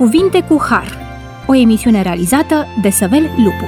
Cuvinte cu Har, o emisiune realizată de Săvel Lupu.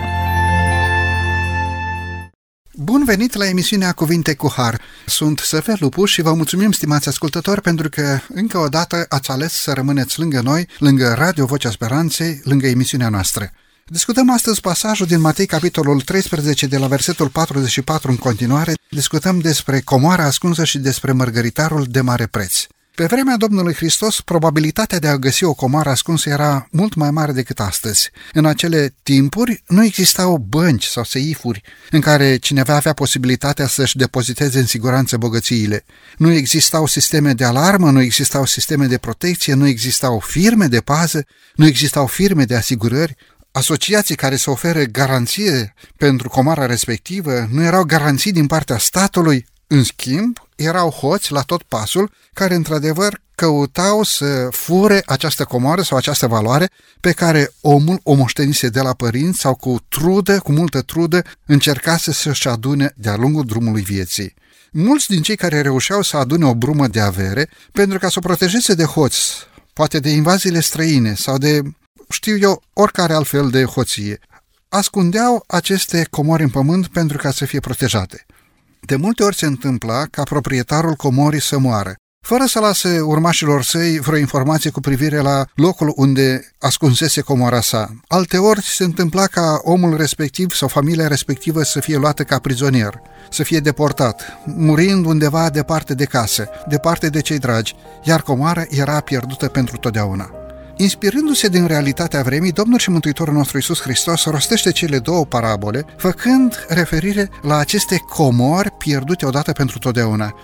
Bun venit la emisiunea Cuvinte cu Har. Sunt Săvel Lupu și vă mulțumim, stimați ascultători, pentru că încă o dată ați ales să rămâneți lângă noi, lângă Radio Vocea Speranței, lângă emisiunea noastră. Discutăm astăzi pasajul din Matei, capitolul 13, de la versetul 44 în continuare. Discutăm despre comoara ascunsă și despre mărgăritarul de mare preț. Pe vremea Domnului Hristos, probabilitatea de a găsi o comară ascunsă era mult mai mare decât astăzi. În acele timpuri nu existau bănci sau seifuri în care cineva avea posibilitatea să-și depoziteze în siguranță bogățiile. Nu existau sisteme de alarmă, nu existau sisteme de protecție, nu existau firme de pază, nu existau firme de asigurări, asociații care să ofere garanție pentru comara respectivă, nu erau garanții din partea statului, în schimb, erau hoți la tot pasul care, într-adevăr, căutau să fure această comoară sau această valoare pe care omul o moștenise de la părinți sau cu trudă, cu multă trudă, încercase să-și adune de-a lungul drumului vieții. Mulți din cei care reușeau să adune o brumă de avere, pentru ca să o protejeze de hoți, poate de invaziile străine sau de, știu eu, oricare altfel de hoție, ascundeau aceste comori în pământ pentru ca să fie protejate. De multe ori se întâmpla ca proprietarul comorii să moară, fără să lase urmașilor săi vreo informație cu privire la locul unde ascunsese comora sa. Alteori se întâmpla ca omul respectiv sau familia respectivă să fie luată ca prizonier, să fie deportat, murind undeva departe de casă, departe de cei dragi, iar comoara era pierdută pentru totdeauna. Inspirându-se din realitatea vremii, Domnul și Mântuitorul nostru Iisus Hristos rostește cele două parabole, făcând referire la aceste comori pierdute odată pentru totdeauna.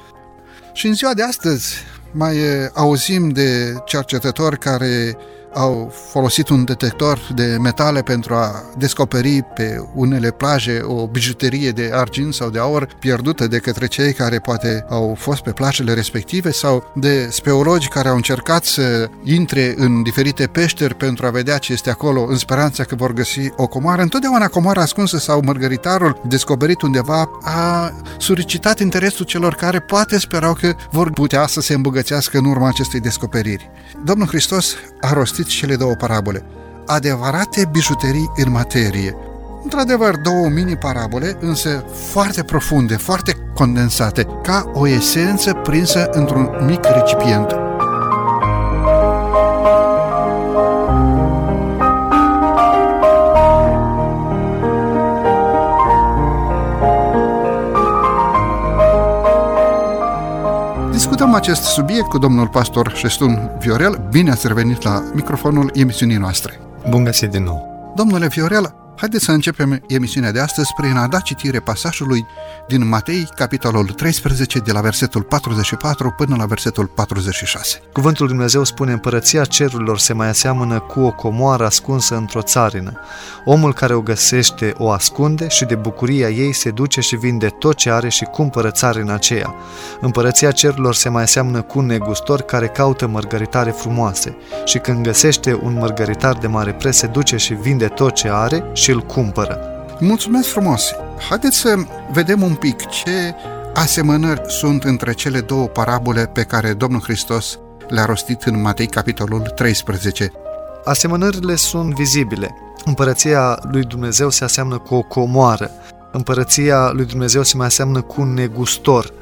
Și în ziua de astăzi mai auzim de cercetători care au folosit un detector de metale pentru a descoperi pe unele plaje o bijuterie de argint sau de aur pierdută de către cei care poate au fost pe plajele respective sau de speologi care au încercat să intre în diferite peșteri pentru a vedea ce este acolo în speranța că vor găsi o comoară. Întotdeauna comoara ascunsă sau mărgăritarul descoperit undeva a solicitat interesul celor care poate sperau că vor putea să se îmbogățească în urma acestei descoperiri. Domnul Hristos a rostit cele două parabole, adevărate bijuterii în materie. Într-adevăr, două mini-parabole, însă foarte profunde, foarte condensate, ca o esență prinsă într-un mic recipient. Discutăm acest subiect cu domnul pastor Șestun Viorel. Bine ați revenit la microfonul emisiunii noastre. Bun găsit din nou. Domnule Viorel, Haideți să începem emisiunea de astăzi prin a da citire pasajului din Matei, capitolul 13, de la versetul 44 până la versetul 46. Cuvântul Lui Dumnezeu spune, împărăția cerurilor se mai aseamănă cu o comoară ascunsă într-o țarină. Omul care o găsește o ascunde și de bucuria ei se duce și vinde tot ce are și cumpără țarina aceea. Împărăția cerurilor se mai aseamănă cu un negustor care caută mărgăritare frumoase și când găsește un mărgăritar de mare preț se duce și vinde tot ce are și și îl cumpără. Mulțumesc frumos! Haideți să vedem un pic ce asemănări sunt între cele două parabole pe care Domnul Hristos le-a rostit în Matei, capitolul 13. Asemănările sunt vizibile. Împărăția lui Dumnezeu se aseamnă cu o comoară. Împărăția lui Dumnezeu se mai aseamnă cu un negustor.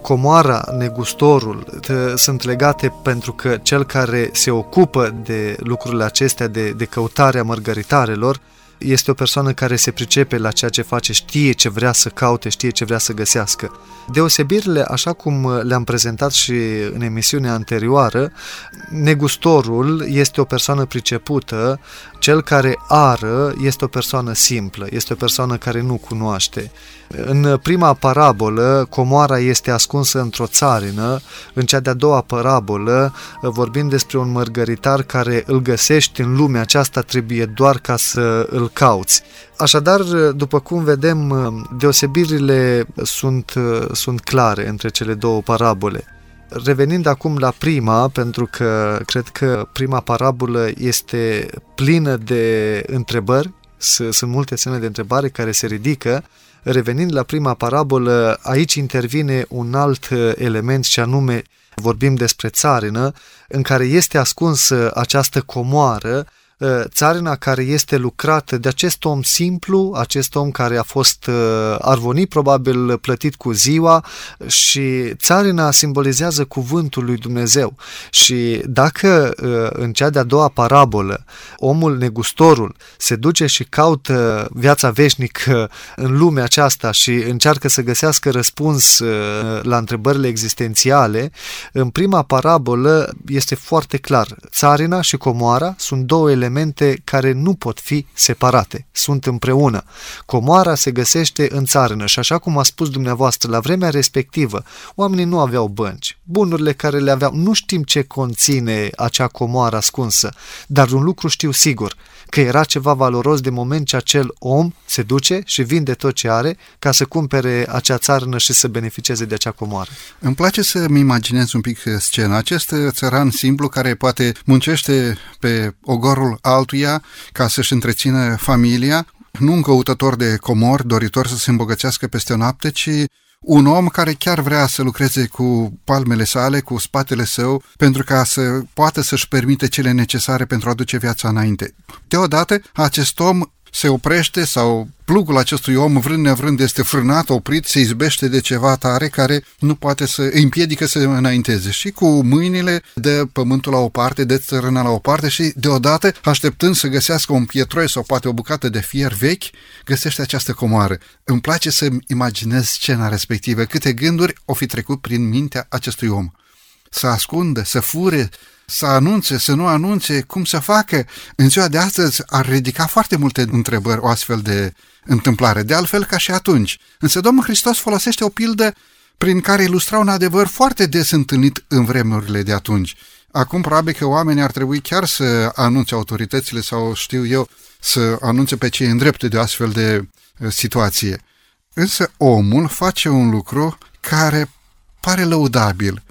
Comoara, negustorul, sunt legate pentru că cel care se ocupă de lucrurile acestea, de, de căutarea mărgăritarelor, este o persoană care se pricepe la ceea ce face, știe ce vrea să caute, știe ce vrea să găsească. Deosebirile, așa cum le-am prezentat și în emisiunea anterioară, negustorul este o persoană pricepută, cel care ară este o persoană simplă, este o persoană care nu cunoaște. În prima parabolă, comoara este ascunsă într-o țarină, în cea de-a doua parabolă vorbim despre un mărgăritar care îl găsești în lumea aceasta, trebuie doar ca să îl cauți. Așadar, după cum vedem, deosebirile sunt, sunt clare între cele două parabole. Revenind acum la prima, pentru că cred că prima parabolă este plină de întrebări, sunt multe semne de întrebare care se ridică, Revenind la prima parabolă, aici intervine un alt element și anume vorbim despre țarină, în care este ascunsă această comoară Uh, țarina care este lucrată de acest om simplu, acest om care a fost uh, arvonit, probabil plătit cu ziua și țarina simbolizează cuvântul lui Dumnezeu. Și dacă uh, în cea de-a doua parabolă omul negustorul se duce și caută viața veșnică în lumea aceasta și încearcă să găsească răspuns la întrebările existențiale, în prima parabolă este foarte clar. Țarina și comoara sunt două elemente elemente care nu pot fi separate, sunt împreună. Comoara se găsește în țarână și așa cum a spus dumneavoastră, la vremea respectivă, oamenii nu aveau bănci. Bunurile care le aveau, nu știm ce conține acea comoară ascunsă, dar un lucru știu sigur, că era ceva valoros de moment ce acel om se duce și vinde tot ce are ca să cumpere acea țarnă și să beneficieze de acea comoară. Îmi place să-mi imaginez un pic scena. Acest țăran simplu care poate muncește pe ogorul altuia ca să-și întrețină familia, nu un căutător de comori doritor să se îmbogățească peste noapte, ci un om care chiar vrea să lucreze cu palmele sale, cu spatele său, pentru ca să poată să-și permite cele necesare pentru a duce viața înainte. Deodată, acest om se oprește sau plugul acestui om, vrând nevrând, este frânat, oprit, se izbește de ceva tare care nu poate să îi împiedică să înainteze. Și cu mâinile de pământul la o parte, de țărâna la o parte și deodată, așteptând să găsească un pietroi sau poate o bucată de fier vechi, găsește această comoară. Îmi place să imaginez scena respectivă, câte gânduri o fi trecut prin mintea acestui om. Să ascundă, să fure, să anunțe, să nu anunțe, cum să facă. În ziua de astăzi ar ridica foarte multe întrebări o astfel de întâmplare, de altfel ca și atunci. Însă Domnul Hristos folosește o pildă prin care ilustra un adevăr foarte des întâlnit în vremurile de atunci. Acum probabil că oamenii ar trebui chiar să anunțe autoritățile sau știu eu să anunțe pe cei îndrepte de o astfel de uh, situație. Însă omul face un lucru care pare lăudabil,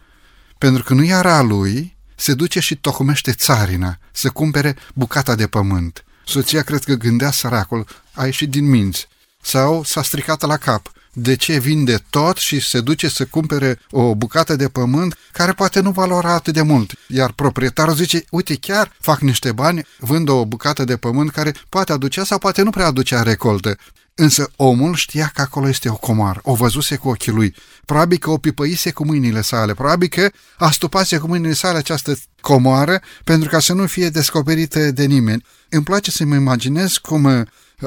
pentru că nu era lui, se duce și tocmește țarina să cumpere bucata de pământ. Soția cred că gândea săracul, a ieșit din minți sau s-a stricat la cap. De ce vinde tot și se duce să cumpere o bucată de pământ care poate nu valora atât de mult? Iar proprietarul zice, uite, chiar fac niște bani, vând o bucată de pământ care poate aducea sau poate nu prea aducea recoltă. Însă omul știa că acolo este o comar, o văzuse cu ochii lui. Probabil că o pipăise cu mâinile sale, probabil că astupase cu mâinile sale această comoară pentru ca să nu fie descoperită de nimeni. Îmi place să-mi imaginez cum uh,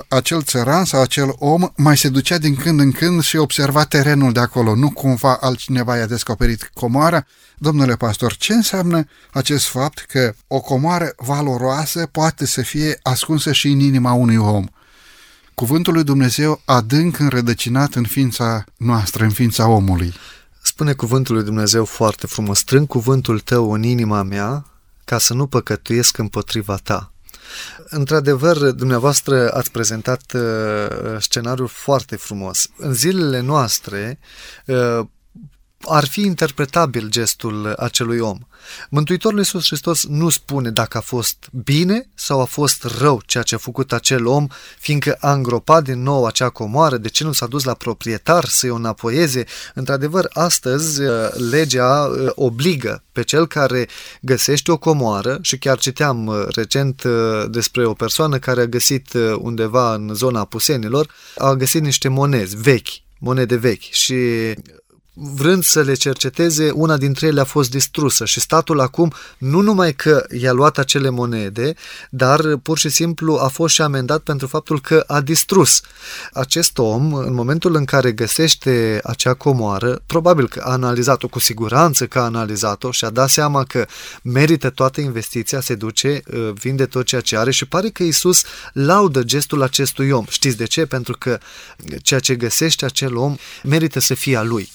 acel țăran sau acel om mai se ducea din când în când și observa terenul de acolo. Nu cumva altcineva i-a descoperit comoara? Domnule pastor, ce înseamnă acest fapt că o comoară valoroasă poate să fie ascunsă și în inima unui om? Cuvântul lui Dumnezeu adânc înrădăcinat în ființa noastră, în ființa omului. Spune cuvântul lui Dumnezeu foarte frumos, strâng cuvântul tău în inima mea ca să nu păcătuiesc împotriva ta. Într-adevăr, dumneavoastră ați prezentat uh, scenariul foarte frumos. În zilele noastre, uh, ar fi interpretabil gestul acelui om. Mântuitorul Iisus Hristos nu spune dacă a fost bine sau a fost rău ceea ce a făcut acel om, fiindcă a îngropat din nou acea comoară, de ce nu s-a dus la proprietar să-i o înapoieze. Într-adevăr, astăzi uh, legea uh, obligă pe cel care găsește o comoară și chiar citeam uh, recent despre o persoană care a găsit undeva în zona Pusenilor, a găsit niște monezi vechi, monede vechi și vrând să le cerceteze, una dintre ele a fost distrusă și statul acum nu numai că i-a luat acele monede, dar pur și simplu a fost și amendat pentru faptul că a distrus. Acest om, în momentul în care găsește acea comoară, probabil că a analizat-o, cu siguranță că a analizat-o și a dat seama că merită toată investiția, se duce, uh, vinde tot ceea ce are și pare că Isus laudă gestul acestui om. Știți de ce? Pentru că ceea ce găsește acel om merită să fie a lui.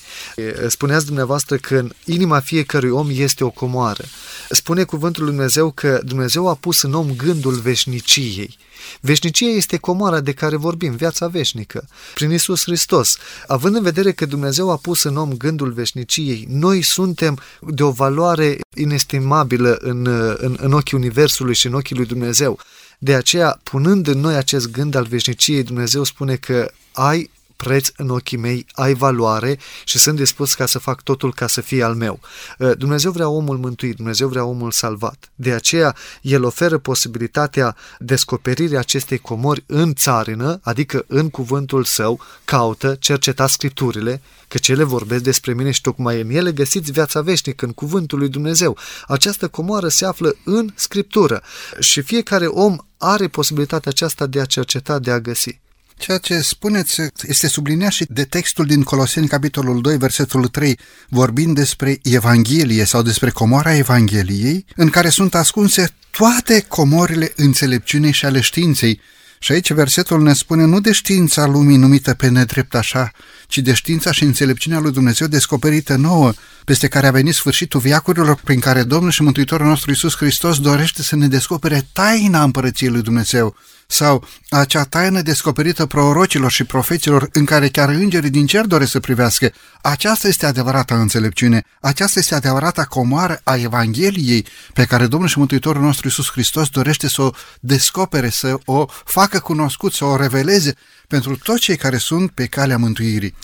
Spuneați dumneavoastră că în inima fiecărui om este o comoară. Spune cuvântul lui Dumnezeu că Dumnezeu a pus în om gândul veșniciei. Veșnicia este comoara de care vorbim, viața veșnică, prin Isus Hristos. Având în vedere că Dumnezeu a pus în om gândul veșniciei, noi suntem de o valoare inestimabilă în, în, în ochii Universului și în ochii lui Dumnezeu. De aceea, punând în noi acest gând al veșniciei, Dumnezeu spune că ai preț în ochii mei, ai valoare și sunt dispus ca să fac totul ca să fie al meu. Uh, Dumnezeu vrea omul mântuit, Dumnezeu vrea omul salvat. De aceea, El oferă posibilitatea descoperirii acestei comori în țarină, adică în cuvântul său, caută, cerceta scripturile, că cele vorbesc despre mine și tocmai în ele găsiți viața veșnică în cuvântul lui Dumnezeu. Această comoară se află în scriptură și fiecare om are posibilitatea aceasta de a cerceta, de a găsi. Ceea ce spuneți este subliniat și de textul din Coloseni, capitolul 2, versetul 3, vorbind despre Evanghelie sau despre comoara Evangheliei, în care sunt ascunse toate comorile înțelepciunii și ale științei. Și aici versetul ne spune nu de știința lumii numită pe nedrept așa, ci de știința și înțelepciunea lui Dumnezeu descoperită nouă, peste care a venit sfârșitul viacurilor, prin care Domnul și Mântuitorul nostru Iisus Hristos dorește să ne descopere taina împărăției lui Dumnezeu, sau acea taină descoperită prorocilor și profeților în care chiar îngerii din cer doresc să privească. Aceasta este adevărata înțelepciune, aceasta este adevărata comoară a Evangheliei pe care Domnul și Mântuitorul nostru Iisus Hristos dorește să o descopere, să o facă cunoscut, să o reveleze pentru toți cei care sunt pe calea mântuirii.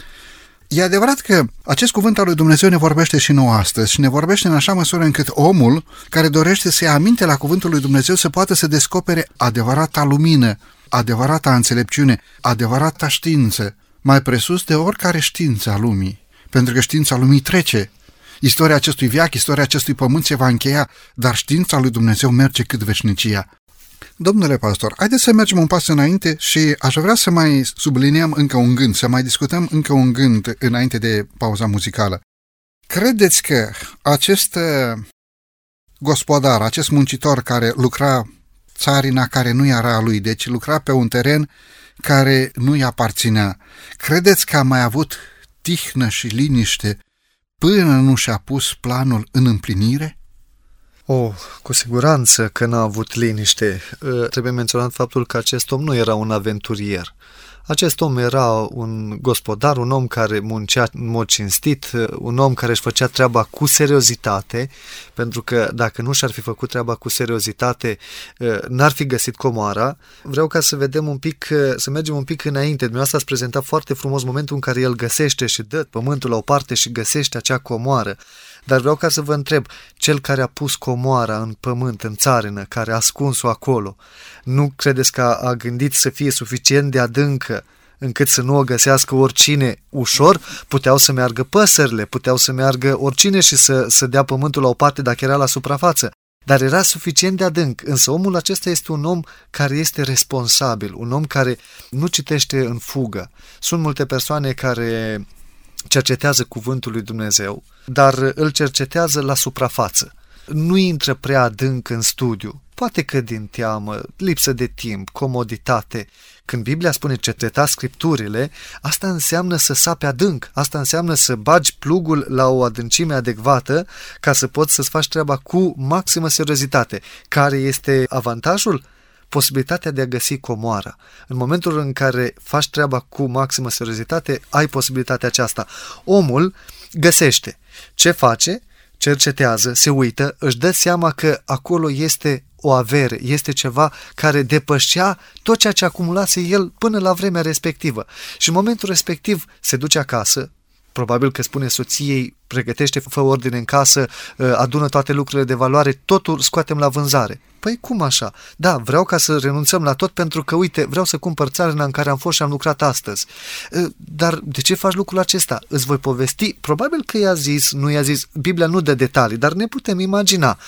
E adevărat că acest cuvânt al lui Dumnezeu ne vorbește și nouă astăzi și ne vorbește în așa măsură încât omul care dorește să ia aminte la cuvântul lui Dumnezeu să poată să descopere adevărata lumină, adevărata înțelepciune, adevărata știință, mai presus de oricare știință a lumii. Pentru că știința lumii trece. Istoria acestui viac, istoria acestui pământ se va încheia, dar știința lui Dumnezeu merge cât veșnicia. Domnule pastor, haideți să mergem un pas înainte și aș vrea să mai subliniem încă un gând, să mai discutăm încă un gând înainte de pauza muzicală. Credeți că acest uh, gospodar, acest muncitor care lucra țarina care nu era a lui, deci lucra pe un teren care nu-i aparținea, credeți că a mai avut tihnă și liniște până nu și-a pus planul în împlinire? Oh, cu siguranță că n-a avut liniște. Ă, trebuie menționat faptul că acest om nu era un aventurier. Acest om era un gospodar, un om care muncea în mod cinstit, un om care își făcea treaba cu seriozitate, pentru că dacă nu și-ar fi făcut treaba cu seriozitate, ă, n-ar fi găsit comoara. Vreau ca să vedem un pic, ă, să mergem un pic înainte. Dumneavoastră ați prezentat foarte frumos momentul în care el găsește și dă pământul la o parte și găsește acea comoară. Dar vreau ca să vă întreb, cel care a pus comoara în pământ, în țarină, care a ascuns-o acolo, nu credeți că a, a gândit să fie suficient de adâncă încât să nu o găsească oricine ușor, puteau să meargă păsările, puteau să meargă oricine și să, să dea pământul la o parte dacă era la suprafață. Dar era suficient de adânc, însă omul acesta este un om care este responsabil, un om care nu citește în fugă. Sunt multe persoane care cercetează cuvântul lui Dumnezeu, dar îl cercetează la suprafață. Nu intră prea adânc în studiu, poate că din teamă, lipsă de timp, comoditate. Când Biblia spune cerceta scripturile, asta înseamnă să sape adânc, asta înseamnă să bagi plugul la o adâncime adecvată ca să poți să-ți faci treaba cu maximă seriozitate. Care este avantajul? Posibilitatea de a găsi comoara. În momentul în care faci treaba cu maximă seriozitate, ai posibilitatea aceasta. Omul găsește. Ce face? Cercetează, se uită, își dă seama că acolo este o avere, este ceva care depășea tot ceea ce acumulase el până la vremea respectivă. Și în momentul respectiv se duce acasă, probabil că spune soției, pregătește, fă ordine în casă, adună toate lucrurile de valoare, totul scoatem la vânzare. Păi cum așa? Da, vreau ca să renunțăm la tot pentru că, uite, vreau să cumpăr țarina în care am fost și am lucrat astăzi. Dar de ce faci lucrul acesta? Îți voi povesti? Probabil că i-a zis, nu i-a zis, Biblia nu dă detalii, dar ne putem imagina.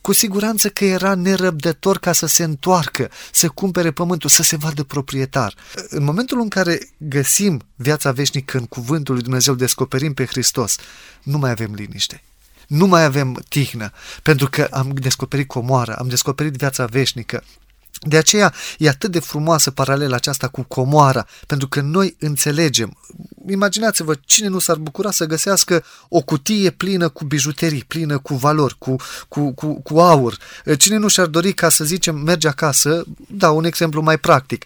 Cu siguranță că era nerăbdător ca să se întoarcă, să cumpere pământul, să se vadă proprietar. În momentul în care găsim viața veșnică în cuvântul lui Dumnezeu, descoperim pe Hristos, nu mai avem liniște nu mai avem tihnă, pentru că am descoperit comoara, am descoperit viața veșnică. De aceea e atât de frumoasă paralela aceasta cu comoara, pentru că noi înțelegem. Imaginați-vă cine nu s-ar bucura să găsească o cutie plină cu bijuterii, plină cu valori, cu, cu, cu, cu aur. Cine nu și-ar dori ca să zicem merge acasă, da, un exemplu mai practic,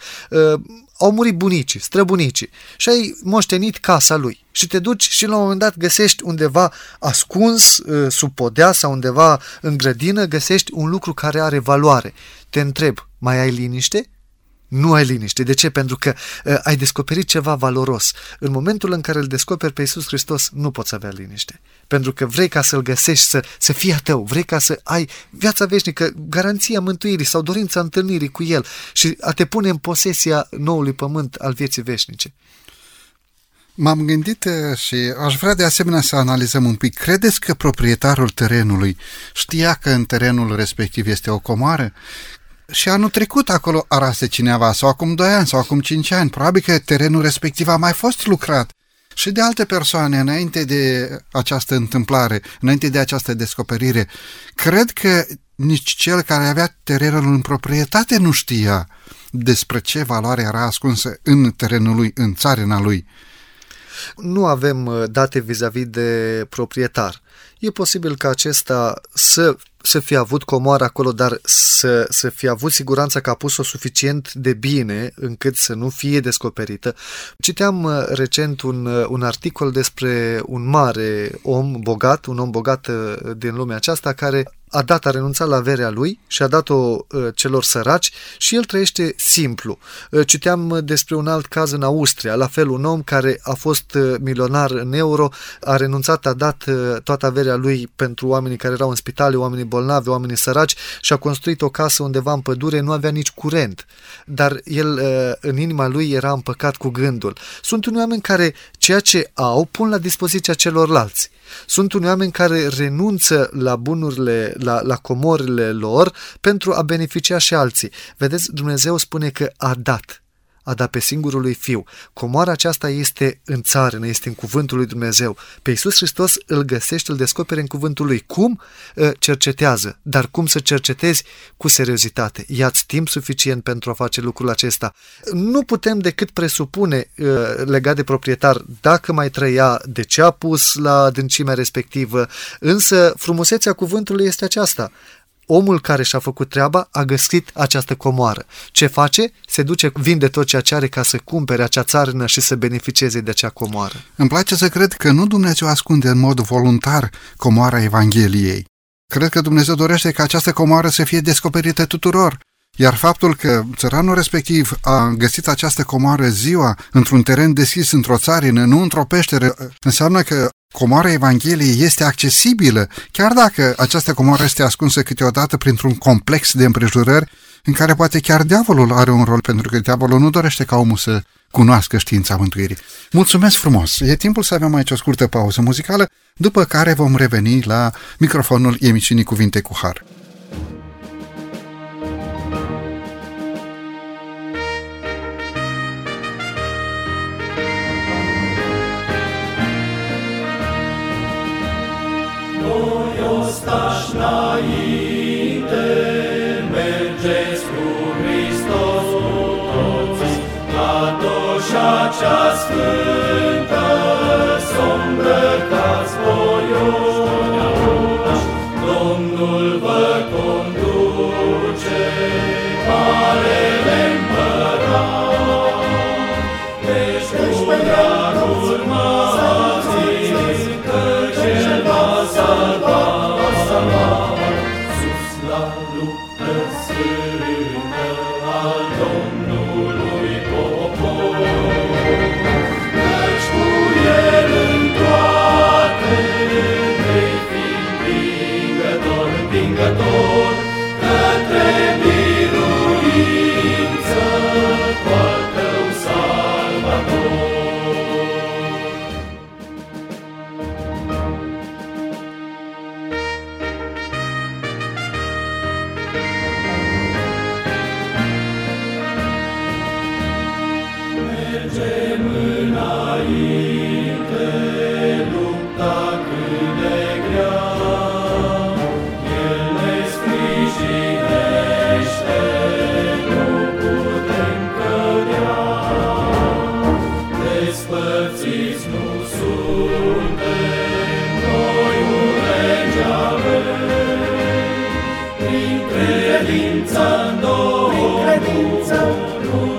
au murit bunicii, străbunicii și ai moștenit casa lui și te duci și la un moment dat găsești undeva ascuns uh, sub podea sau undeva în grădină, găsești un lucru care are valoare. Te întreb, mai ai liniște? Nu ai liniște. De ce? Pentru că uh, ai descoperit ceva valoros. În momentul în care îl descoperi pe Iisus Hristos, nu poți avea liniște. Pentru că vrei ca să-l găsești, să, să fie a tău, vrei ca să ai viața veșnică, garanția mântuirii sau dorința întâlnirii cu El și a te pune în posesia noului pământ al vieții veșnice. M-am gândit uh, și aș vrea de asemenea să analizăm un pic. Credeți că proprietarul terenului știa că în terenul respectiv este o comoară? Și anul trecut acolo arase cineva, sau acum 2 ani, sau acum 5 ani. Probabil că terenul respectiv a mai fost lucrat și de alte persoane înainte de această întâmplare, înainte de această descoperire. Cred că nici cel care avea terenul în proprietate nu știa despre ce valoare era ascunsă în terenul lui, în țarina lui. Nu avem uh, date vis-a-vis de proprietar. E posibil ca acesta să, să fie avut comoară acolo, dar să, să fie avut siguranța că a pus-o suficient de bine încât să nu fie descoperită. Citeam uh, recent un, uh, un articol despre un mare om bogat, un om bogat din lumea aceasta, care a dat, a renunțat la averea lui și a dat-o uh, celor săraci și el trăiește simplu. Uh, citeam uh, despre un alt caz în Austria, la fel un om care a fost milionar în euro, a renunțat, a dat toată averea lui pentru oamenii care erau în spitale, oamenii bolnavi, oamenii săraci și a construit o casă undeva în pădure, nu avea nici curent, dar el în inima lui era împăcat cu gândul. Sunt unii oameni care ceea ce au pun la dispoziția celorlalți. Sunt unii oameni care renunță la bunurile, la, la comorile lor pentru a beneficia și alții. Vedeți, Dumnezeu spune că a dat a dat pe singurul lui Fiu. Comoara aceasta este în țară, este în cuvântul lui Dumnezeu. Pe Iisus Hristos îl găsești, îl descoperi în cuvântul lui. Cum? Cercetează. Dar cum să cercetezi? Cu seriozitate. Ia-ți timp suficient pentru a face lucrul acesta. Nu putem decât presupune legat de proprietar dacă mai trăia, de ce a pus la adâncimea respectivă, însă frumusețea cuvântului este aceasta omul care și-a făcut treaba a găsit această comoară. Ce face? Se duce, vinde tot ceea ce are ca să cumpere acea țarână și să beneficieze de acea comoară. Îmi place să cred că nu Dumnezeu ascunde în mod voluntar comoara Evangheliei. Cred că Dumnezeu dorește ca această comoară să fie descoperită tuturor. Iar faptul că țăranul respectiv a găsit această comoară ziua într-un teren deschis într-o țarină, nu într-o peșteră, înseamnă că comoara Evangheliei este accesibilă, chiar dacă această comoară este ascunsă câteodată printr-un complex de împrejurări în care poate chiar diavolul are un rol, pentru că diavolul nu dorește ca omul să cunoască știința mântuirii. Mulțumesc frumos! E timpul să avem aici o scurtă pauză muzicală, după care vom reveni la microfonul emisiunii Cuvinte cu Har. Înainte, mergeți cu Hristos cu toți, la toșa cea sfântă, in credenza noi, credenza noi.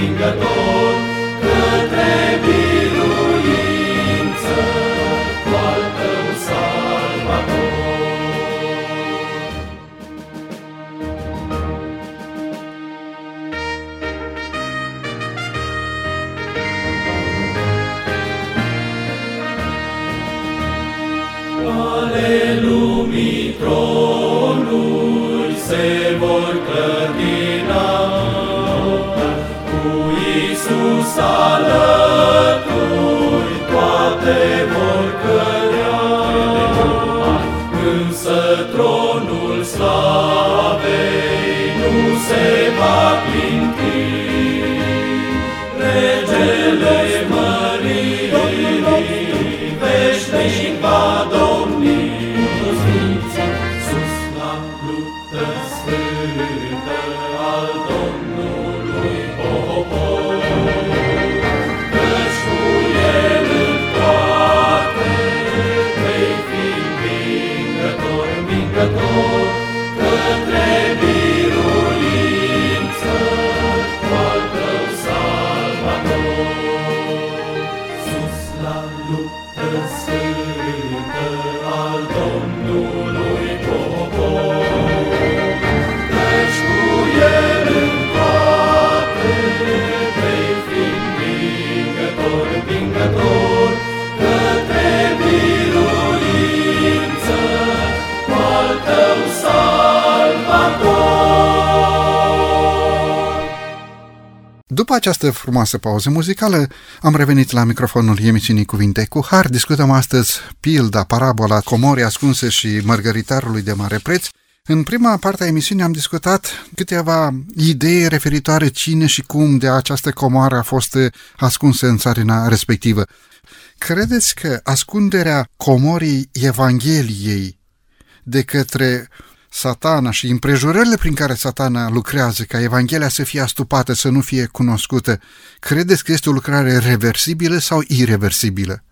vingador. După această frumoasă pauză muzicală, am revenit la microfonul emisiunii Cuvinte cu Har. Discutăm astăzi pilda, parabola, comorii ascunse și mărgăritarului de mare preț. În prima parte a emisiunii am discutat câteva idei referitoare cine și cum de această comoară a fost ascunsă în țarina respectivă. Credeți că ascunderea comorii Evangheliei de către satana și împrejurările prin care satana lucrează ca Evanghelia să fie astupată, să nu fie cunoscută, credeți că este o lucrare reversibilă sau irreversibilă?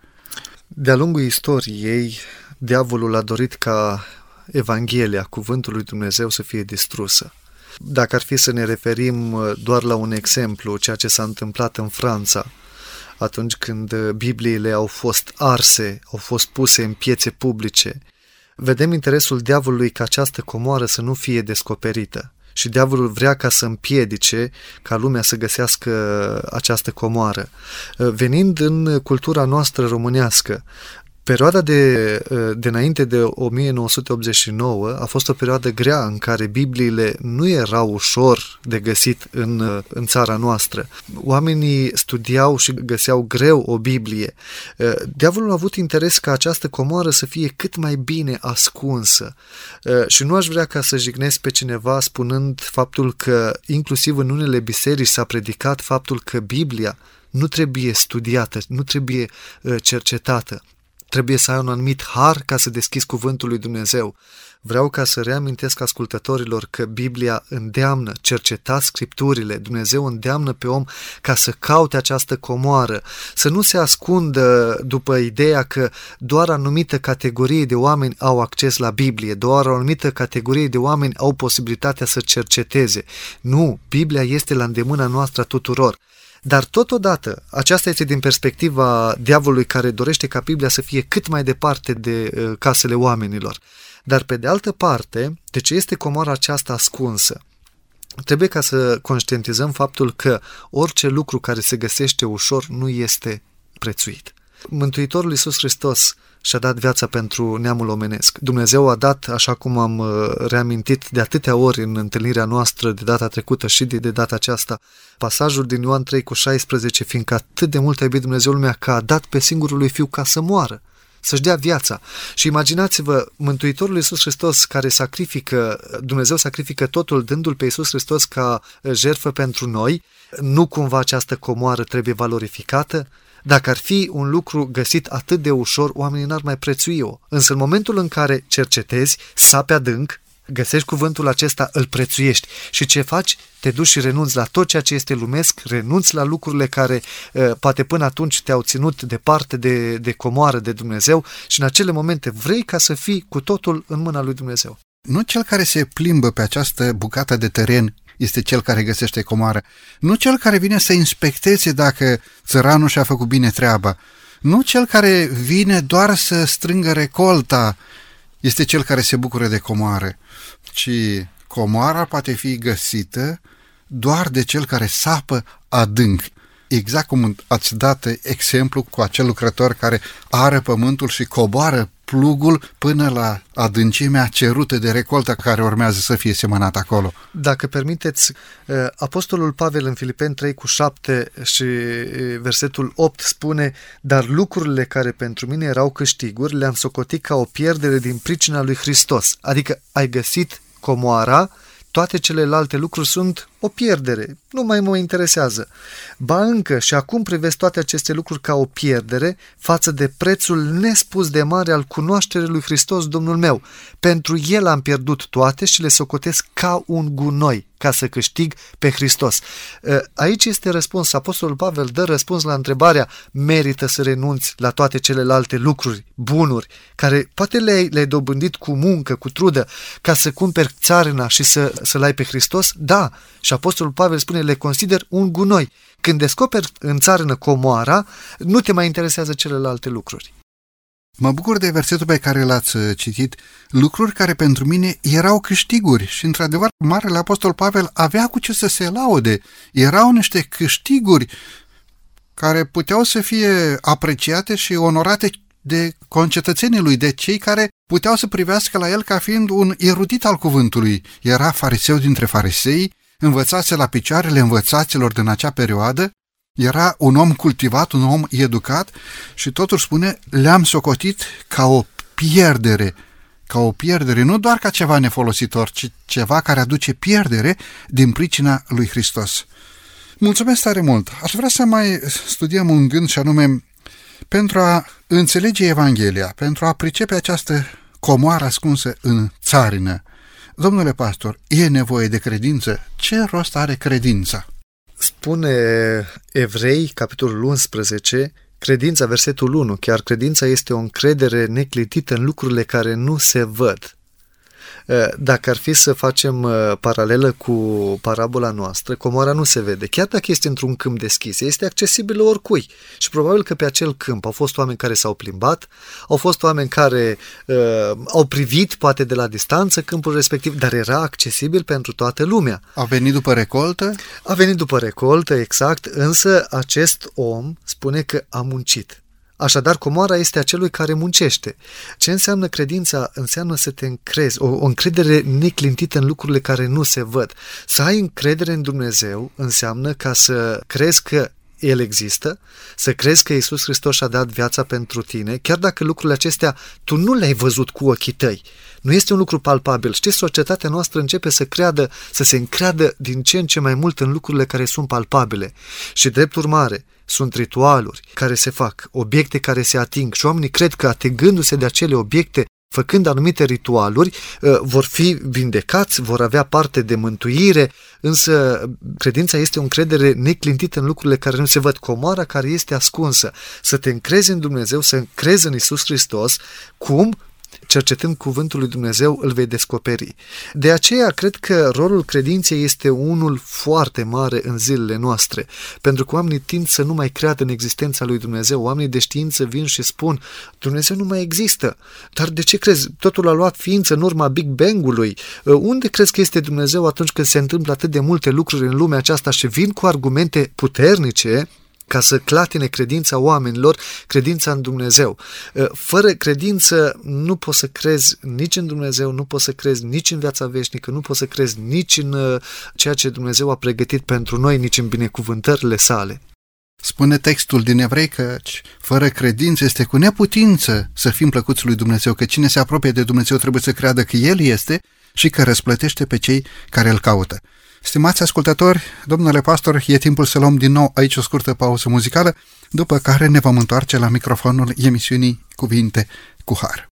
De-a lungul istoriei, diavolul a dorit ca Evanghelia, cuvântul lui Dumnezeu, să fie distrusă. Dacă ar fi să ne referim uh, doar la un exemplu, ceea ce s-a întâmplat în Franța, atunci când uh, Bibliile au fost arse, au fost puse în piețe publice, vedem interesul diavolului ca această comoară să nu fie descoperită. Și diavolul vrea ca să împiedice ca lumea să găsească această comoară. Venind în cultura noastră românească, Perioada de, de înainte de 1989 a fost o perioadă grea în care Bibliile nu erau ușor de găsit în, în țara noastră. Oamenii studiau și găseau greu o Biblie. Diavolul a avut interes ca această comoară să fie cât mai bine ascunsă. Și nu aș vrea ca să jignesc pe cineva spunând faptul că inclusiv în unele biserici s-a predicat faptul că Biblia nu trebuie studiată, nu trebuie cercetată. Trebuie să ai un anumit har ca să deschizi cuvântul lui Dumnezeu. Vreau ca să reamintesc ascultătorilor că Biblia îndeamnă, cerceta scripturile, Dumnezeu îndeamnă pe om ca să caute această comoară, să nu se ascundă după ideea că doar anumită categorie de oameni au acces la Biblie, doar o anumită categorie de oameni au posibilitatea să cerceteze. Nu, Biblia este la îndemâna noastră tuturor. Dar totodată, aceasta este din perspectiva diavolului care dorește ca Biblia să fie cât mai departe de uh, casele oamenilor. Dar pe de altă parte, de ce este comoara aceasta ascunsă? Trebuie ca să conștientizăm faptul că orice lucru care se găsește ușor nu este prețuit. Mântuitorul Iisus Hristos și-a dat viața pentru neamul omenesc. Dumnezeu a dat, așa cum am uh, reamintit de atâtea ori în întâlnirea noastră de data trecută și de, de data aceasta, pasajul din Ioan 3 cu 16, fiindcă atât de mult a iubit Dumnezeu lumea că a dat pe singurul lui Fiu ca să moară să-și dea viața. Și imaginați-vă, Mântuitorul Iisus Hristos care sacrifică, Dumnezeu sacrifică totul dându-L pe Iisus Hristos ca jertfă pentru noi, nu cumva această comoară trebuie valorificată? Dacă ar fi un lucru găsit atât de ușor, oamenii n-ar mai prețui-o. Însă în momentul în care cercetezi, sapi adânc, găsești cuvântul acesta, îl prețuiești. Și ce faci? Te duci și renunți la tot ceea ce este lumesc, renunți la lucrurile care uh, poate până atunci te-au ținut departe de, de comoară de Dumnezeu și în acele momente vrei ca să fii cu totul în mâna lui Dumnezeu. Nu cel care se plimbă pe această bucată de teren este cel care găsește comoară, nu cel care vine să inspecteze dacă țăranul și-a făcut bine treaba, nu cel care vine doar să strângă recolta este cel care se bucură de comoare, ci comoara poate fi găsită doar de cel care sapă adânc. Exact cum ați dat exemplu cu acel lucrător care are pământul și coboară plugul până la adâncimea cerută de recoltă care urmează să fie semănat acolo. Dacă permiteți, uh, Apostolul Pavel în Filipeni 3 cu 7 și uh, versetul 8 spune Dar lucrurile care pentru mine erau câștiguri le-am socotit ca o pierdere din pricina lui Hristos. Adică ai găsit comoara, toate celelalte lucruri sunt o pierdere, nu mai mă interesează. Ba încă și acum privesc toate aceste lucruri ca o pierdere față de prețul nespus de mare al cunoașterii lui Hristos, Domnul meu. Pentru El am pierdut toate și le socotesc ca un gunoi ca să câștig pe Hristos. Ă, aici este răspuns. Apostolul Pavel dă răspuns la întrebarea merită să renunți la toate celelalte lucruri, bunuri, care poate le-ai, le dobândit cu muncă, cu trudă, ca să cumperi țarina și să, să-L ai pe Hristos? Da, și Apostolul Pavel spune, le consider un gunoi. Când descoperi în țarână comoara, nu te mai interesează celelalte lucruri. Mă bucur de versetul pe care l-ați uh, citit, lucruri care pentru mine erau câștiguri și, într-adevăr, Marele Apostol Pavel avea cu ce să se laude. Erau niște câștiguri care puteau să fie apreciate și onorate de concetățenii lui, de cei care puteau să privească la el ca fiind un erudit al cuvântului. Era fariseu dintre farisei, învățase la picioarele învățaților din acea perioadă, era un om cultivat, un om educat și totuși spune, le-am socotit ca o pierdere, ca o pierdere, nu doar ca ceva nefolositor, ci ceva care aduce pierdere din pricina lui Hristos. Mulțumesc tare mult! Aș vrea să mai studiem un gând și anume pentru a înțelege Evanghelia, pentru a pricepe această comoară ascunsă în țarină. Domnule pastor, e nevoie de credință? Ce rost are credința? Spune Evrei, capitolul 11, credința, versetul 1, chiar credința este o încredere neclitită în lucrurile care nu se văd. Eh, dacă ar fi să facem eh, paralelă cu parabola noastră, comoara nu se vede. Chiar dacă este într-un câmp deschis, este accesibilă oricui. Și probabil că pe acel câmp au fost oameni care s-au plimbat, au fost oameni care uh, au privit, poate de la distanță, câmpul respectiv, dar era accesibil pentru toată lumea. A venit după recoltă? A venit după recoltă, exact, însă acest om spune că a muncit. Așadar, comoara este acelui care muncește. Ce înseamnă credința? Înseamnă să te încrezi, o, o încredere neclintită în lucrurile care nu se văd. Să ai încredere în Dumnezeu înseamnă ca să crezi că el există, să crezi că Isus Hristos și-a dat viața pentru tine, chiar dacă lucrurile acestea tu nu le-ai văzut cu ochii tăi. Nu este un lucru palpabil. Știți, societatea noastră începe să creadă, să se încreadă din ce în ce mai mult în lucrurile care sunt palpabile. Și drept urmare, sunt ritualuri care se fac, obiecte care se ating și oamenii cred că atingându-se de acele obiecte, făcând anumite ritualuri, uh, vor fi vindecați, vor avea parte de mântuire, însă credința este o încredere neclintită în lucrurile care nu se văd, comoara care este ascunsă. Să te încrezi în Dumnezeu, să încrezi în Isus Hristos, cum? Cercetând cuvântul lui Dumnezeu, îl vei descoperi. De aceea, cred că rolul credinței este unul foarte mare în zilele noastre, pentru că oamenii tind să nu mai creadă în existența lui Dumnezeu. Oamenii de știință vin și spun, Dumnezeu nu mai există. Dar de ce crezi? Totul a luat ființă în urma Big Bang-ului. Unde crezi că este Dumnezeu atunci când se întâmplă atât de multe lucruri în lumea aceasta și vin cu argumente puternice ca să clatine credința oamenilor, credința în Dumnezeu. Ă, fără credință nu poți să crezi nici în Dumnezeu, nu poți să crezi nici în viața veșnică, nu poți să crezi nici în ă, ceea ce Dumnezeu a pregătit pentru noi, nici în binecuvântările sale. Spune textul din evrei că fără credință este cu neputință să fim plăcuți lui Dumnezeu, că cine se apropie de Dumnezeu trebuie să creadă că El este și că răsplătește pe cei care îl caută. Stimați ascultători, domnule pastor, e timpul să luăm din nou aici o scurtă pauză muzicală, după care ne vom întoarce la microfonul emisiunii Cuvinte cu Har.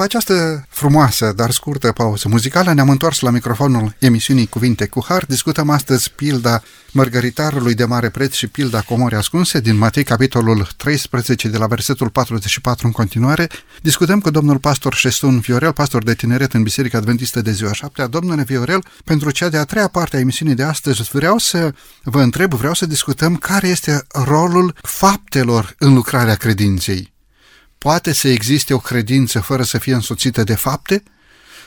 După această frumoasă, dar scurtă pauză muzicală, ne-am întors la microfonul emisiunii Cuvinte cu Har. Discutăm astăzi pilda Mărgăritarului de mare preț și pilda Comori ascunse din Matei, capitolul 13, de la versetul 44 în continuare. Discutăm cu domnul pastor Șestun Viorel, pastor de tineret în Biserica Adventistă de ziua 7 Domnule Viorel, pentru cea de-a treia parte a emisiunii de astăzi vreau să vă întreb, vreau să discutăm care este rolul faptelor în lucrarea credinței. Poate să existe o credință fără să fie însoțită de fapte?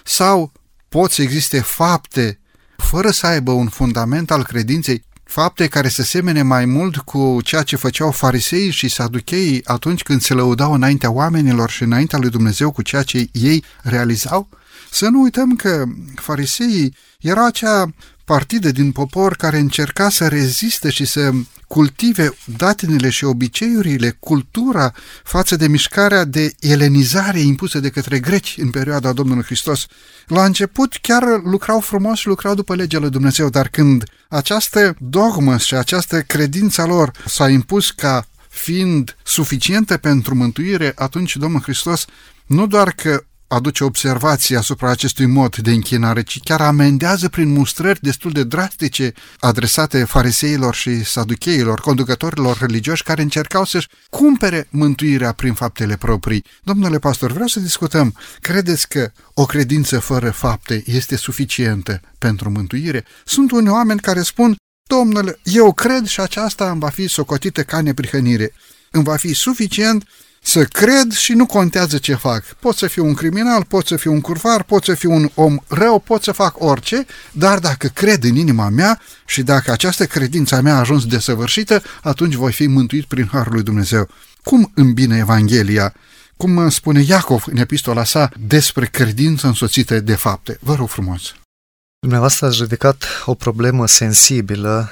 Sau pot să existe fapte fără să aibă un fundament al credinței, fapte care se semene mai mult cu ceea ce făceau fariseii și saducheii atunci când se lăudau înaintea oamenilor și înaintea lui Dumnezeu cu ceea ce ei realizau? Să nu uităm că fariseii erau acea partidă din popor care încerca să reziste și să cultive datinele și obiceiurile, cultura față de mișcarea de elenizare impusă de către greci în perioada Domnului Hristos. La început chiar lucrau frumos și lucrau după legea lui Dumnezeu, dar când această dogmă și această credință lor s-a impus ca fiind suficientă pentru mântuire, atunci Domnul Hristos nu doar că aduce observații asupra acestui mod de închinare, ci chiar amendează prin mustrări destul de drastice adresate fariseilor și saducheilor, conducătorilor religioși care încercau să-și cumpere mântuirea prin faptele proprii. Domnule pastor, vreau să discutăm. Credeți că o credință fără fapte este suficientă pentru mântuire? Sunt unii oameni care spun, Domnule, eu cred și aceasta îmi va fi socotită ca neprihănire. Îmi va fi suficient să cred și nu contează ce fac. Pot să fiu un criminal, pot să fiu un curvar, pot să fiu un om rău, pot să fac orice, dar dacă cred în inima mea și dacă această credință a mea a ajuns desăvârșită, atunci voi fi mântuit prin Harul lui Dumnezeu. Cum îmbine Evanghelia? Cum spune Iacov în epistola sa despre credință însoțită de fapte? Vă rog frumos! Dumneavoastră ați ridicat o problemă sensibilă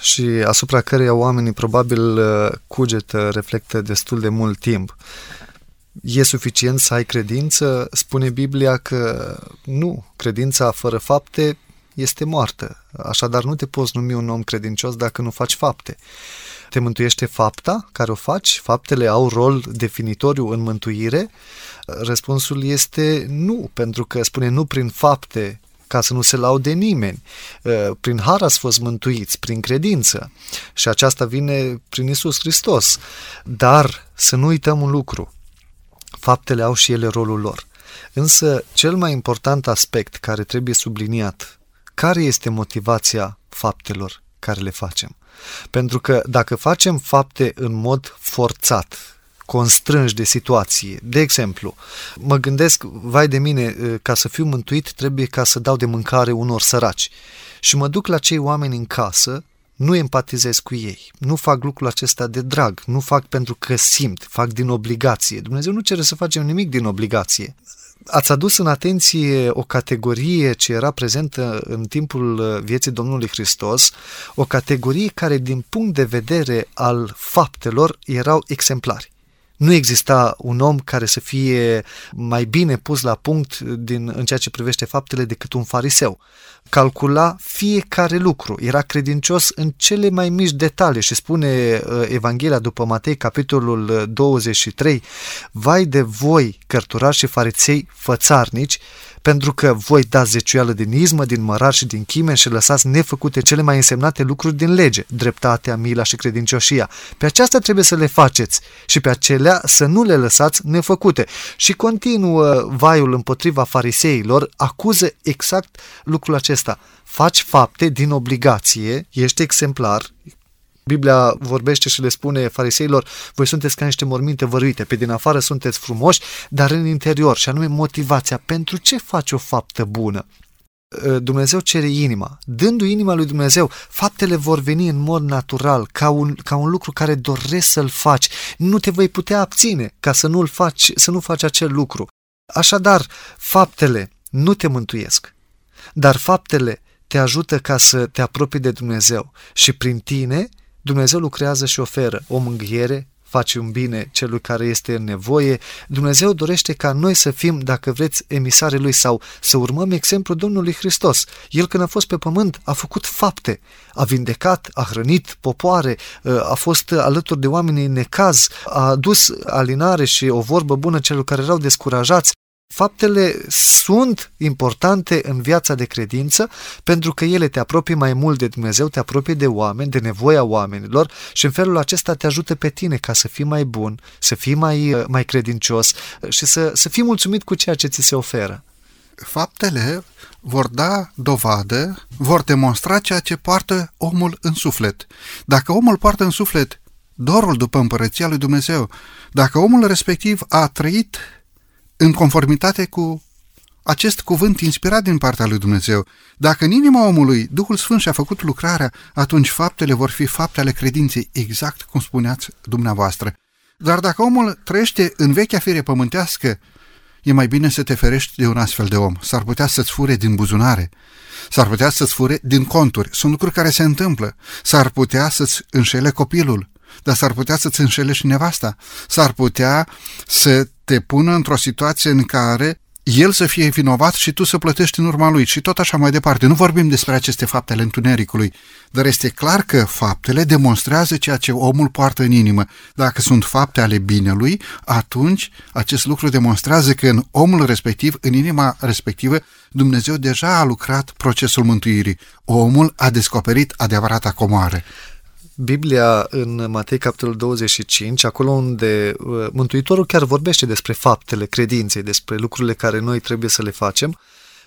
și asupra căreia oamenii probabil uh, cugetă, reflectă destul de mult timp. E suficient să ai credință? Spune Biblia că nu, credința fără fapte este moartă. Așadar nu te poți numi un om credincios dacă nu faci fapte. Te mântuiește fapta care o faci? Faptele au rol definitoriu în mântuire? Răspunsul este nu, pentru că spune nu prin fapte ca să nu se laude nimeni. Uh, prin har ați fost mântuiți, prin credință. Și aceasta vine prin Isus Hristos. Dar să nu uităm un lucru. Faptele au și ele rolul lor. Însă, cel mai important aspect care trebuie subliniat, care este motivația faptelor care le facem? Pentru că dacă facem fapte în mod forțat, constrângi de situație. De exemplu, mă gândesc, vai de mine, ca să fiu mântuit trebuie ca să dau de mâncare unor săraci. Și mă duc la cei oameni în casă, nu empatizez cu ei, nu fac lucrul acesta de drag, nu fac pentru că simt, fac din obligație. Dumnezeu nu cere să facem nimic din obligație. Ați adus în atenție o categorie ce era prezentă în timpul vieții Domnului Hristos, o categorie care din punct de vedere al faptelor erau exemplari. Nu exista un om care să fie mai bine pus la punct din, în ceea ce privește faptele decât un fariseu. Calcula fiecare lucru, era credincios în cele mai mici detalii și spune uh, Evanghelia după Matei, capitolul 23, Vai de voi, cărturari și fariței fățarnici, pentru că voi dați zeciuială din izmă, din mărar și din chimen și lăsați nefăcute cele mai însemnate lucruri din lege, dreptatea, mila și credincioșia. Pe aceasta trebuie să le faceți și pe acelea să nu le lăsați nefăcute. Și continuă vaiul împotriva fariseilor, acuză exact lucrul acesta. Faci fapte din obligație, ești exemplar, Biblia vorbește și le spune fariseilor, voi sunteți ca niște morminte văruite, pe din afară sunteți frumoși, dar în interior, și anume motivația, pentru ce faci o faptă bună? Ă, Dumnezeu cere inima. Dându inima lui Dumnezeu, faptele vor veni în mod natural, ca un, ca un lucru care doresc să-l faci. Nu te vei putea abține ca să nu-l faci, să nu faci acel lucru. Așadar, faptele nu te mântuiesc, dar faptele te ajută ca să te apropii de Dumnezeu și prin tine Dumnezeu lucrează și oferă o mânghiere, face un bine celui care este în nevoie. Dumnezeu dorește ca noi să fim, dacă vreți, emisare Lui sau să urmăm exemplul Domnului Hristos. El când a fost pe pământ a făcut fapte, a vindecat, a hrănit popoare, a fost alături de oamenii în necaz, a adus alinare și o vorbă bună celor care erau descurajați. Faptele sunt importante în viața de credință pentru că ele te apropie mai mult de Dumnezeu, te apropie de oameni, de nevoia oamenilor și în felul acesta te ajută pe tine ca să fii mai bun, să fii mai, mai credincios și să, să fii mulțumit cu ceea ce ți se oferă. Faptele vor da dovadă, vor demonstra ceea ce poartă omul în suflet. Dacă omul poartă în suflet dorul după împărăția lui Dumnezeu, dacă omul respectiv a trăit în conformitate cu acest cuvânt inspirat din partea lui Dumnezeu. Dacă în inima omului Duhul Sfânt și-a făcut lucrarea, atunci faptele vor fi fapte ale credinței, exact cum spuneați dumneavoastră. Dar dacă omul trăiește în vechea fire pământească, e mai bine să te ferești de un astfel de om. S-ar putea să-ți fure din buzunare, s-ar putea să-ți fure din conturi. Sunt lucruri care se întâmplă. S-ar putea să-ți înșele copilul, dar s-ar putea să-ți înșele și nevasta. S-ar putea să te pună într-o situație în care el să fie vinovat și tu să plătești în urma lui și tot așa mai departe. Nu vorbim despre aceste fapte ale întunericului, dar este clar că faptele demonstrează ceea ce omul poartă în inimă. Dacă sunt fapte ale binelui, atunci acest lucru demonstrează că în omul respectiv, în inima respectivă, Dumnezeu deja a lucrat procesul mântuirii. Omul a descoperit adevărata comoare. Biblia în Matei capitolul 25, acolo unde uh, Mântuitorul chiar vorbește despre faptele credinței, despre lucrurile care noi trebuie să le facem,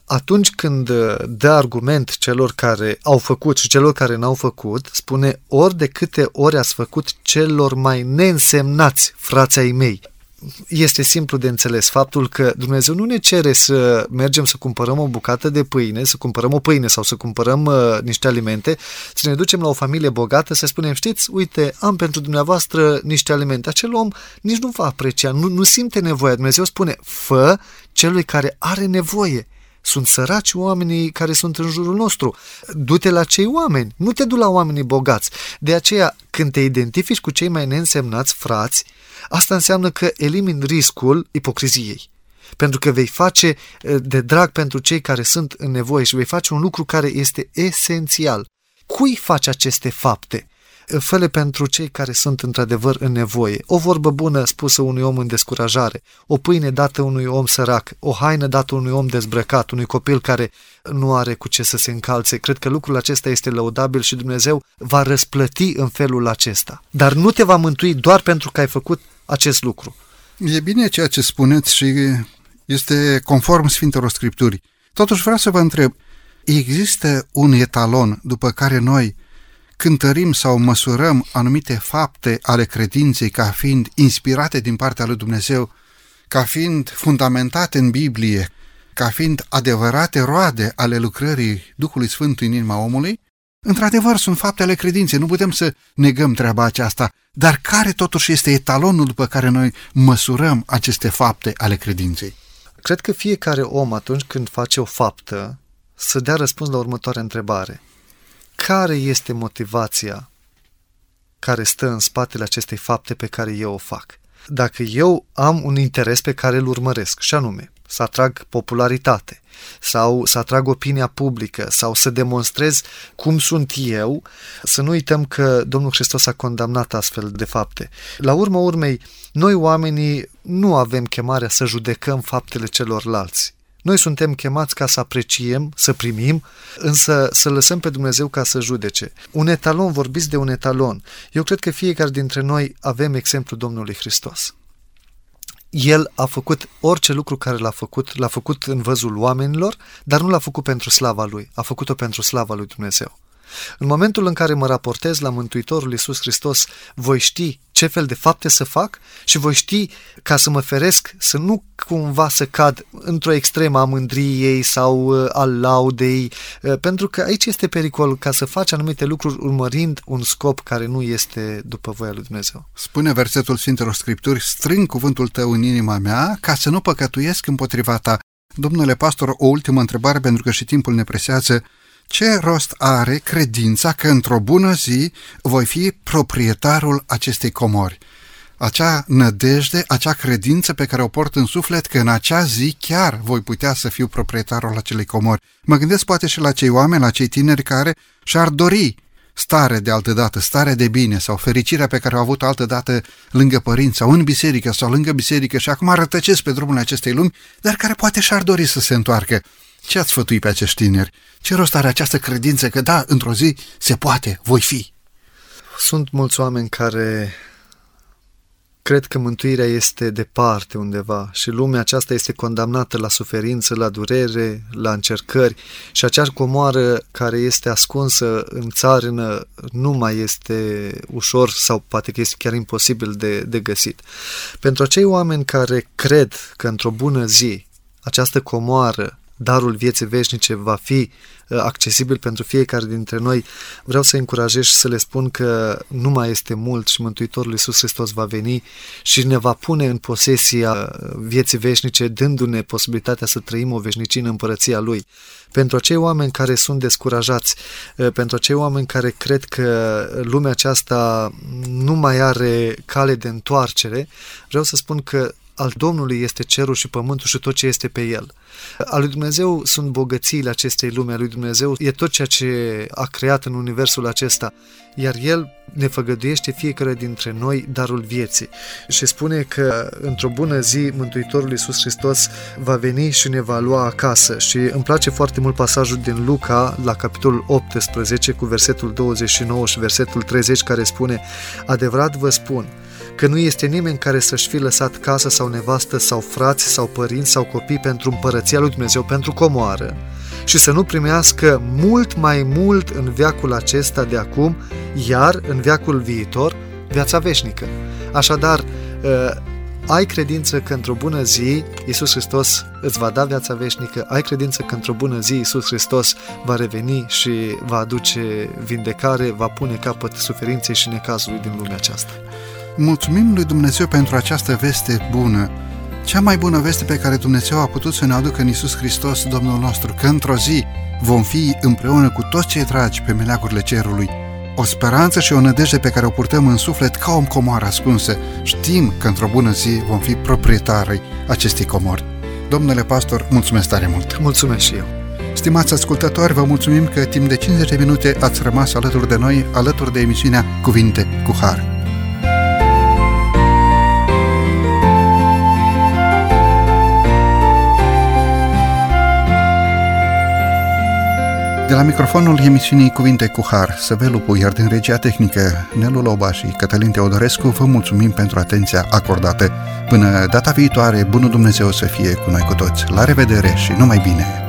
atunci când dă argument celor care au făcut și celor care n-au făcut, spune ori de câte ori ați făcut celor mai neînsemnați frații ai mei este simplu de înțeles faptul că Dumnezeu nu ne cere să mergem să cumpărăm o bucată de pâine, să cumpărăm o pâine sau să cumpărăm uh, niște alimente, să ne ducem la o familie bogată, să spunem, știți, uite, am pentru dumneavoastră niște alimente. Acel om nici nu va aprecia, nu, nu simte nevoia. Dumnezeu spune, fă celui care are nevoie. Sunt săraci oamenii care sunt în jurul nostru. Du-te la cei oameni, nu te du la oamenii bogați. De aceea, când te identifici cu cei mai neînsemnați frați, asta înseamnă că elimini riscul ipocriziei. Pentru că vei face eh, de drag pentru cei care sunt în nevoie și vei face un lucru care este esențial. Cui faci aceste fapte? Fă pentru cei care sunt într-adevăr în nevoie. O vorbă bună spusă unui om în descurajare, o pâine dată unui om sărac, o haină dată unui om dezbrăcat, unui copil care nu are cu ce să se încalțe. Cred că lucrul acesta este lăudabil și Dumnezeu va răsplăti în felul acesta. Dar nu te va mântui doar pentru că ai făcut acest lucru. E bine ceea ce spuneți și este conform Sfintelor Scripturii. Totuși vreau să vă întreb, există un etalon după care noi cântărim sau măsurăm anumite fapte ale credinței ca fiind inspirate din partea lui Dumnezeu, ca fiind fundamentate în Biblie, ca fiind adevărate roade ale lucrării Duhului Sfânt în inima omului, într-adevăr sunt fapte ale credinței, nu putem să negăm treaba aceasta, dar care totuși este etalonul după care noi măsurăm aceste fapte ale credinței? Cred că fiecare om atunci când face o faptă să dea răspuns la următoarea întrebare care este motivația care stă în spatele acestei fapte pe care eu o fac. Dacă eu am un interes pe care îl urmăresc, și anume să atrag popularitate sau să atrag opinia publică sau să demonstrez cum sunt eu, să nu uităm că Domnul Hristos a condamnat astfel de fapte. La urma urmei, noi oamenii nu avem chemarea să judecăm faptele celorlalți. Noi suntem chemați ca să apreciem, să primim, însă să lăsăm pe Dumnezeu ca să judece. Un etalon, vorbiți de un etalon. Eu cred că fiecare dintre noi avem exemplu Domnului Hristos. El a făcut orice lucru care l-a făcut, l-a făcut în văzul oamenilor, dar nu l-a făcut pentru slava lui, a făcut-o pentru slava lui Dumnezeu. În momentul în care mă raportez la Mântuitorul Iisus Hristos, voi ști ce fel de fapte să fac și voi ști ca să mă feresc să nu cumva să cad într-o extremă a mândriei sau uh, al laudei, uh, pentru că aici este pericol ca să faci anumite lucruri urmărind un scop care nu este după voia lui Dumnezeu. Spune versetul Sfintelor Scripturi, strâng cuvântul tău în inima mea ca să nu păcătuiesc împotriva ta. Domnule pastor, o ultimă întrebare pentru că și timpul ne presează. Ce rost are credința că într-o bună zi voi fi proprietarul acestei comori? Acea nădejde, acea credință pe care o port în suflet că în acea zi chiar voi putea să fiu proprietarul acelei comori. Mă gândesc poate și la cei oameni, la cei tineri care și-ar dori stare de altă dată, stare de bine sau fericirea pe care au avut altă dată lângă părinți sau în biserică sau lângă biserică și acum rătăcesc pe drumul acestei lumi, dar care poate și-ar dori să se întoarcă. Ce ați sfătui pe acești tineri? Ce rost are această credință că da, într-o zi se poate, voi fi? Sunt mulți oameni care cred că mântuirea este departe undeva și lumea aceasta este condamnată la suferință, la durere, la încercări și acea comoară care este ascunsă în țarână nu mai este ușor sau poate că este chiar imposibil de, de găsit. Pentru acei oameni care cred că într-o bună zi această comoară darul vieții veșnice va fi uh, accesibil pentru fiecare dintre noi, vreau să încurajez și să le spun că nu mai este mult și Mântuitorul Iisus Hristos va veni și ne va pune în posesia uh, vieții veșnice, dându-ne posibilitatea să trăim o veșnicie în împărăția Lui. Pentru acei oameni care sunt descurajați, uh, pentru acei oameni care cred că lumea aceasta nu mai are cale de întoarcere, vreau să spun că al Domnului este cerul și pământul și tot ce este pe el. Al lui Dumnezeu sunt bogățiile acestei lume, al lui Dumnezeu e tot ceea ce a creat în universul acesta, iar El ne făgăduiește fiecare dintre noi darul vieții și spune că într-o bună zi Mântuitorul Iisus Hristos va veni și ne va lua acasă și îmi place foarte mult pasajul din Luca la capitolul 18 cu versetul 29 și versetul 30 care spune Adevărat vă spun, că nu este nimeni care să-și fi lăsat casă sau nevastă sau frați sau părinți sau copii pentru împărăția lui Dumnezeu, pentru comoară, și să nu primească mult mai mult în veacul acesta de acum, iar în veacul viitor, viața veșnică. Așadar, ă, ai credință că într-o bună zi Iisus Hristos îți va da viața veșnică, ai credință că într-o bună zi Iisus Hristos va reveni și va aduce vindecare, va pune capăt suferinței și necazului din lumea aceasta. Mulțumim lui Dumnezeu pentru această veste bună, cea mai bună veste pe care Dumnezeu a putut să ne aducă în Iisus Hristos, Domnul nostru, că într-o zi vom fi împreună cu toți cei dragi pe meleagurile cerului, o speranță și o nădejde pe care o purtăm în suflet ca o comoară ascunsă. Știm că într-o bună zi vom fi proprietarii acestei comori. Domnule pastor, mulțumesc tare mult! Mulțumesc și eu! Stimați ascultători, vă mulțumim că timp de 50 de minute ați rămas alături de noi, alături de emisiunea Cuvinte cu Har. De la microfonul emisiunii Cuvinte cu Har, Săvelu iar din regia tehnică Nelu Loba și Cătălin Teodorescu, vă mulțumim pentru atenția acordată. Până data viitoare, bunul Dumnezeu să fie cu noi cu toți. La revedere și numai bine!